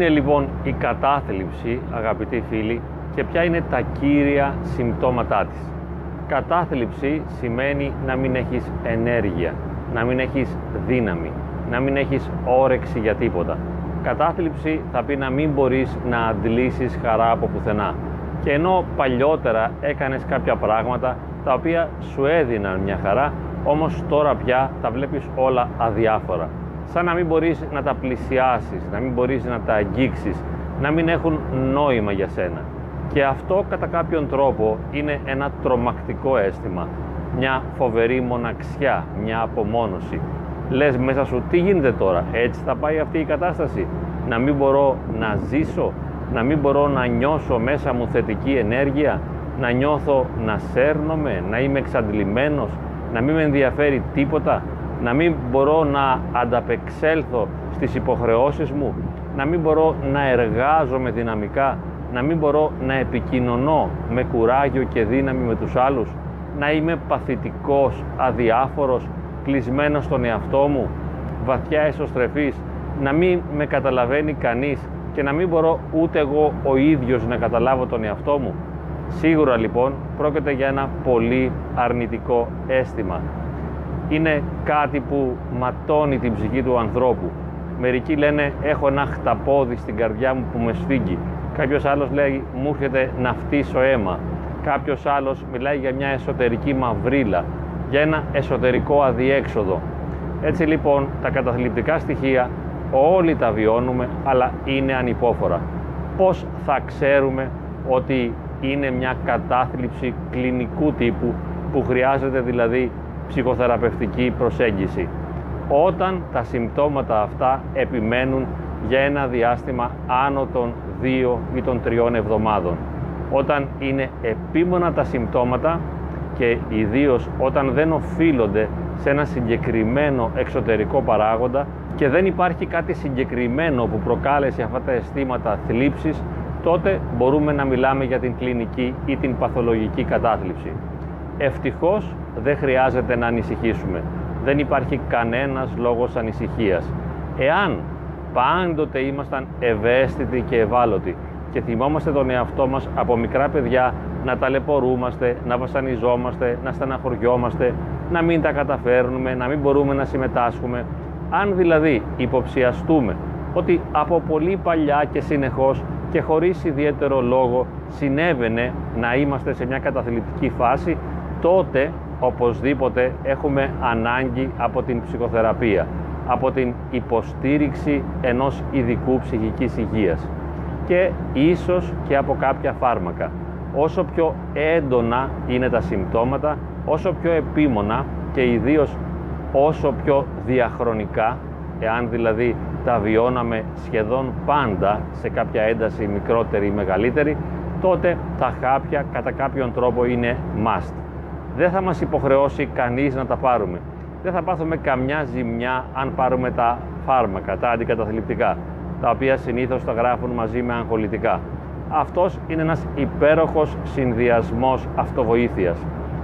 είναι λοιπόν η κατάθλιψη, αγαπητοί φίλοι, και ποια είναι τα κύρια συμπτώματά της; Κατάθλιψη σημαίνει να μην έχεις ενέργεια, να μην έχεις δύναμη, να μην έχεις όρεξη για τίποτα. Κατάθλιψη θα πει να μην μπορείς να αντλήσεις χαρά από πουθενά. Και ενώ παλιότερα έκανες κάποια πράγματα τα οποία σου έδιναν μια χαρά, όμως τώρα πια τα βλέπεις όλα αδιάφορα. Σαν να μην μπορείς να τα πλησιάσεις, να μην μπορείς να τα αγγίξεις, να μην έχουν νόημα για σένα. Και αυτό κατά κάποιον τρόπο είναι ένα τρομακτικό αίσθημα, μια φοβερή μοναξιά, μια απομόνωση. Λες μέσα σου τι γίνεται τώρα, έτσι θα πάει αυτή η κατάσταση, να μην μπορώ να ζήσω, να μην μπορώ να νιώσω μέσα μου θετική ενέργεια, να νιώθω να σέρνομαι, να είμαι εξαντλημένος, να μην με ενδιαφέρει τίποτα, να μην μπορώ να ανταπεξέλθω στις υποχρεώσεις μου, να μην μπορώ να εργάζομαι δυναμικά, να μην μπορώ να επικοινωνώ με κουράγιο και δύναμη με τους άλλους, να είμαι παθητικός, αδιάφορος, κλεισμένος στον εαυτό μου, βαθιά εσωστρεφής, να μην με καταλαβαίνει κανείς και να μην μπορώ ούτε εγώ ο ίδιος να καταλάβω τον εαυτό μου. Σίγουρα λοιπόν πρόκειται για ένα πολύ αρνητικό αίσθημα. Είναι κάτι που ματώνει την ψυχή του ανθρώπου. Μερικοί λένε έχω ένα χταπόδι στην καρδιά μου που με σφίγγει. Κάποιος άλλος λέει μου έρχεται να φτύσω αίμα. Κάποιος άλλος μιλάει για μια εσωτερική μαυρίλα, για ένα εσωτερικό αδιέξοδο. Έτσι λοιπόν τα καταθλιπτικά στοιχεία όλοι τα βιώνουμε αλλά είναι ανυπόφορα. Πώς θα ξέρουμε ότι είναι μια κατάθλιψη κλινικού τύπου που χρειάζεται δηλαδή ψυχοθεραπευτική προσέγγιση. Όταν τα συμπτώματα αυτά επιμένουν για ένα διάστημα άνω των 2 ή των 3 εβδομάδων. Όταν είναι επίμονα τα συμπτώματα και ιδίως όταν δεν οφείλονται σε ένα συγκεκριμένο εξωτερικό παράγοντα και δεν υπάρχει κάτι συγκεκριμένο που προκάλεσε αυτά τα αισθήματα θλίψης, τότε μπορούμε να μιλάμε για την κλινική ή την παθολογική κατάθλιψη. Ευτυχώς δεν χρειάζεται να ανησυχήσουμε. Δεν υπάρχει κανένας λόγος ανησυχίας. Εάν πάντοτε ήμασταν ευαίσθητοι και ευάλωτοι και θυμόμαστε τον εαυτό μας από μικρά παιδιά να ταλαιπωρούμαστε, να βασανιζόμαστε, να στεναχωριόμαστε, να μην τα καταφέρνουμε, να μην μπορούμε να συμμετάσχουμε. Αν δηλαδή υποψιαστούμε ότι από πολύ παλιά και συνεχώς και χωρίς ιδιαίτερο λόγο συνέβαινε να είμαστε σε μια καταθλιπτική φάση, τότε οπωσδήποτε έχουμε ανάγκη από την ψυχοθεραπεία, από την υποστήριξη ενός ειδικού ψυχικής υγείας και ίσως και από κάποια φάρμακα. Όσο πιο έντονα είναι τα συμπτώματα, όσο πιο επίμονα και ιδίως όσο πιο διαχρονικά, εάν δηλαδή τα βιώναμε σχεδόν πάντα σε κάποια ένταση μικρότερη ή μεγαλύτερη, τότε τα χάπια κατά κάποιον τρόπο είναι must. Δεν θα μας υποχρεώσει κανείς να τα πάρουμε. Δεν θα πάθουμε καμιά ζημιά αν πάρουμε τα φάρμακα, τα αντικαταθλιπτικά, τα οποία συνήθως τα γράφουν μαζί με αγχολητικά. Αυτός είναι ένας υπέροχος συνδυασμός αυτοβοήθειας.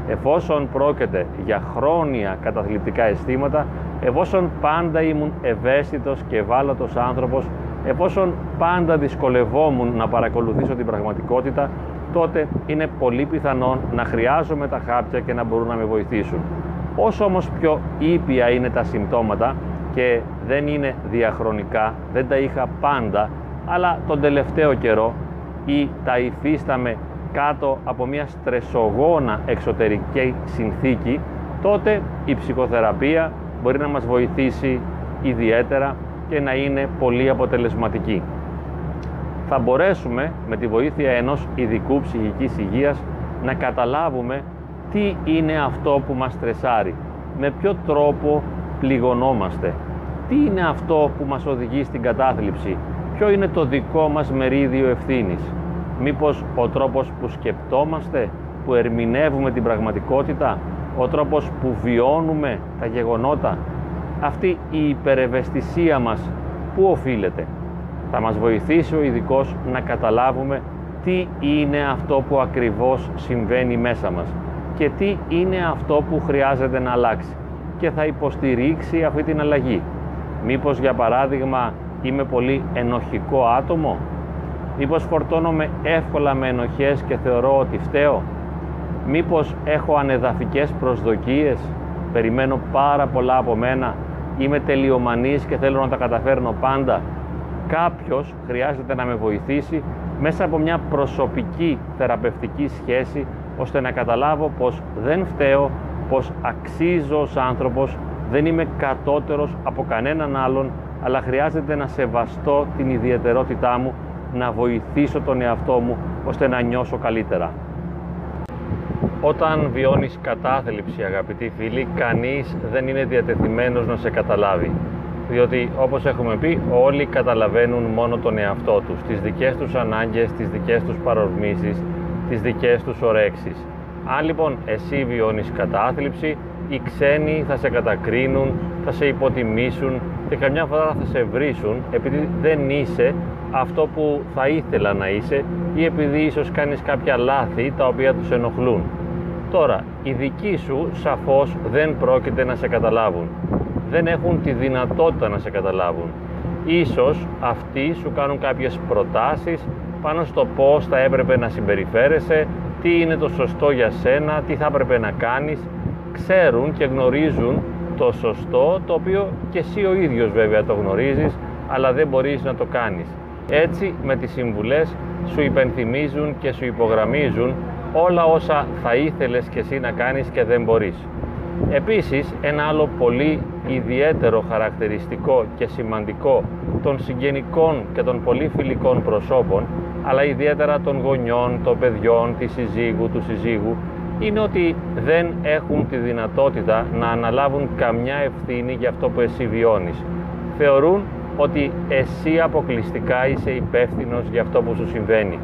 Εφόσον πρόκειται για χρόνια καταθλιπτικά αισθήματα, εφόσον πάντα ήμουν ευαίσθητος και ευάλωτος άνθρωπος, εφόσον πάντα δυσκολευόμουν να παρακολουθήσω την πραγματικότητα, τότε είναι πολύ πιθανόν να χρειάζομαι τα χάπια και να μπορούν να με βοηθήσουν. Όσο όμως πιο ήπια είναι τα συμπτώματα και δεν είναι διαχρονικά, δεν τα είχα πάντα, αλλά τον τελευταίο καιρό ή τα υφίσταμε κάτω από μια στρεσογόνα εξωτερική συνθήκη, τότε η ψυχοθεραπεία μπορεί να μας βοηθήσει ιδιαίτερα και να είναι πολύ αποτελεσματική. Θα μπορέσουμε με τη βοήθεια ενός ειδικού ψυχικής υγείας να καταλάβουμε τι είναι αυτό που μας στρεσάρει, με ποιο τρόπο πληγωνόμαστε, τι είναι αυτό που μας οδηγεί στην κατάθλιψη, ποιο είναι το δικό μας μερίδιο ευθύνης. Μήπως ο τρόπος που σκεπτόμαστε, που ερμηνεύουμε την πραγματικότητα, ο τρόπος που βιώνουμε τα γεγονότα, αυτή η υπερευαισθησία μας πού οφείλεται. Θα μας βοηθήσει ο ειδικός να καταλάβουμε τι είναι αυτό που ακριβώς συμβαίνει μέσα μας και τι είναι αυτό που χρειάζεται να αλλάξει και θα υποστηρίξει αυτή την αλλαγή. Μήπως για παράδειγμα είμαι πολύ ενοχικό άτομο; Μήπως φορτώνομαι εύκολα με ενοχές και θεωρώ ότι φταίω; Μήπως έχω ανεδαφικές προσδοκίες, περιμένω πάρα πολλά από μένα, είμαι τελειομανής και θέλω να τα καταφέρνω πάντα; Κάποιος χρειάζεται να με βοηθήσει μέσα από μια προσωπική θεραπευτική σχέση ώστε να καταλάβω πως δεν φταίω, πως αξίζω ως άνθρωπος, δεν είμαι κατώτερος από κανέναν άλλον, αλλά χρειάζεται να σεβαστώ την ιδιαιτερότητά μου, να βοηθήσω τον εαυτό μου ώστε να νιώσω καλύτερα. Όταν βιώνεις κατάθλιψη αγαπητοί φίλοι, κανείς δεν είναι διατεθειμένος να σε καταλάβει. Διότι όπως έχουμε πει όλοι καταλαβαίνουν μόνο τον εαυτό τους, τις δικές τους ανάγκες, τις δικές τους παρορμήσεις, τις δικές τους ορέξεις. Αν λοιπόν εσύ βιώνεις κατάθλιψη, οι ξένοι θα σε κατακρίνουν, θα σε υποτιμήσουν και καμιά φορά θα σε βρίσουν επειδή δεν είσαι αυτό που θα ήθελα να είσαι ή επειδή ίσως κάνεις κάποια λάθη τα οποία τους ενοχλούν. Τώρα, οι δικοί σου σαφώς δεν πρόκειται να σε καταλάβουν. Δεν έχουν τη δυνατότητα να σε καταλάβουν. Ίσως αυτοί σου κάνουν κάποιες προτάσεις πάνω στο πώς θα έπρεπε να συμπεριφέρεσαι, τι είναι το σωστό για σένα, τι θα έπρεπε να κάνεις. Ξέρουν και γνωρίζουν το σωστό, το οποίο και εσύ ο ίδιος βέβαια το γνωρίζεις, αλλά δεν μπορείς να το κάνεις. Έτσι με τις συμβουλές σου υπενθυμίζουν και σου υπογραμμίζουν όλα όσα θα ήθελες και εσύ να κάνεις και δεν μπορείς. Επίσης, ένα άλλο πολύ ιδιαίτερο χαρακτηριστικό και σημαντικό των συγγενικών και των πολύ φιλικών προσώπων, αλλά ιδιαίτερα των γονιών, των παιδιών, της συζύγου, του συζύγου, είναι ότι δεν έχουν τη δυνατότητα να αναλάβουν καμιά ευθύνη για αυτό που εσύ βιώνεις. Θεωρούν ότι εσύ αποκλειστικά είσαι υπεύθυνος για αυτό που σου συμβαίνει.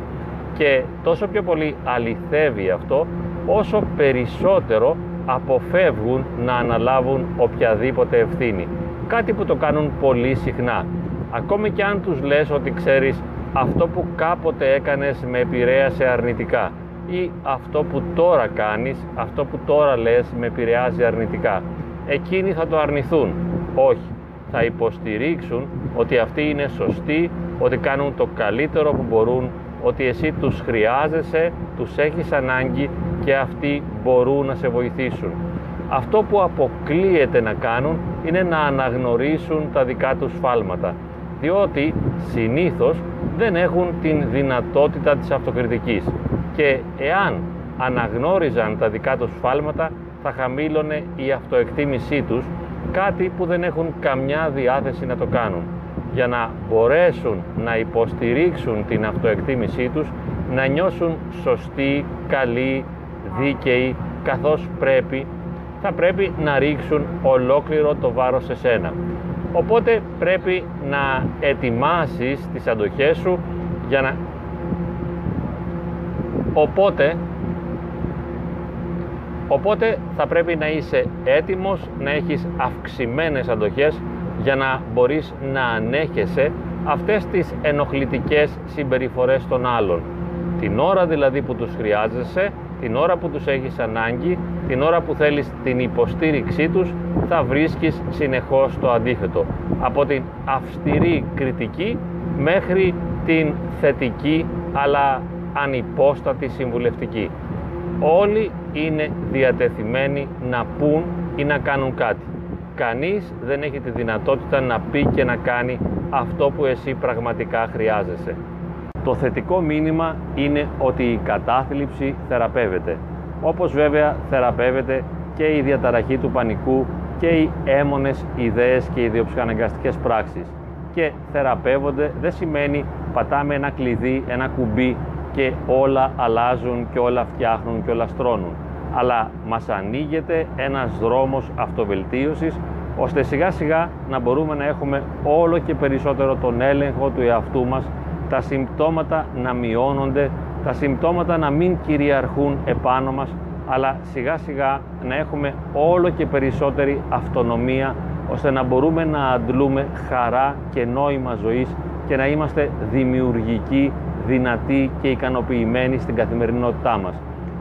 Και τόσο πιο πολύ αληθεύει αυτό, όσο περισσότερο αποφεύγουν να αναλάβουν οποιαδήποτε ευθύνη. Κάτι που το κάνουν πολύ συχνά. Ακόμη και αν τους λες ότι ξέρεις αυτό που κάποτε έκανες με επηρέασε αρνητικά ή αυτό που τώρα κάνεις, αυτό που τώρα λες με επηρεάζει αρνητικά. Εκείνοι θα το αρνηθούν. Όχι. Θα υποστηρίξουν ότι αυτοί είναι σωστοί, ότι κάνουν το καλύτερο που μπορούν, ότι εσύ τους χρειάζεσαι, τους έχεις ανάγκη και αυτοί μπορούν να σε βοηθήσουν. Αυτό που αποκλείεται να κάνουν είναι να αναγνωρίσουν τα δικά τους φάλματα, διότι συνήθως δεν έχουν την δυνατότητα της αυτοκριτικής και εάν αναγνώριζαν τα δικά τους φάλματα θα χαμήλωνε η αυτοεκτίμησή τους, κάτι που δεν έχουν καμιά διάθεση να το κάνουν. Για να μπορέσουν να υποστηρίξουν την αυτοεκτίμησή τους, να νιώσουν σωστοί, καλοί, δίκαιοι καθώς πρέπει θα πρέπει να ρίξουν ολόκληρο το βάρος σε σένα. Οπότε πρέπει να ετοιμάσεις τις αντοχές σου για να... Οπότε, οπότε θα πρέπει να είσαι έτοιμος να έχεις αυξημένες αντοχές για να μπορείς να ανέχεσαι αυτές τις ενοχλητικές συμπεριφορές των άλλων. Την ώρα δηλαδή που τους χρειάζεσαι την ώρα που τους έχεις ανάγκη, την ώρα που θέλεις την υποστήριξή τους, θα βρίσκεις συνεχώς το αντίθετο. Από την αυστηρή κριτική μέχρι την θετική αλλά ανυπόστατη συμβουλευτική. Όλοι είναι διατεθειμένοι να πούν ή να κάνουν κάτι. Κανείς δεν έχει τη δυνατότητα να πει και να κάνει αυτό που εσύ πραγματικά χρειάζεσαι. Το θετικό μήνυμα είναι ότι η κατάθλιψη θεραπεύεται. Όπως βέβαια θεραπεύεται και η διαταραχή του πανικού και οι έμονες ιδέες και οι ιδιοψυχαναγκαστικές πράξεις. Και θεραπεύονται δεν σημαίνει πατάμε ένα κλειδί, ένα κουμπί και όλα αλλάζουν και όλα φτιάχνουν και όλα στρώνουν. Αλλά μας ανοίγεται ένας δρόμος αυτοβελτίωσης ώστε σιγά σιγά να μπορούμε να έχουμε όλο και περισσότερο τον έλεγχο του εαυτού μας τα συμπτώματα να μειώνονται, τα συμπτώματα να μην κυριαρχούν επάνω μας, αλλά σιγά σιγά να έχουμε όλο και περισσότερη αυτονομία, ώστε να μπορούμε να αντλούμε χαρά και νόημα ζωής και να είμαστε δημιουργικοί, δυνατοί και ικανοποιημένοι στην καθημερινότητά μας.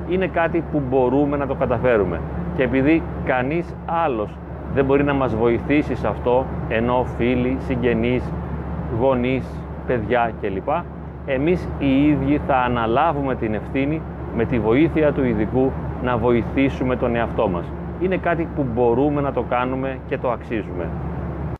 Είναι κάτι που μπορούμε να το καταφέρουμε και επειδή κανείς άλλος δεν μπορεί να μας βοηθήσει σε αυτό, ενώ φίλοι, συγγενείς, γονείς, παιδιά κλπ. Εμείς οι ίδιοι θα αναλάβουμε την ευθύνη με τη βοήθεια του ειδικού να βοηθήσουμε τον εαυτό μας. Είναι κάτι που μπορούμε να το κάνουμε και το αξίζουμε.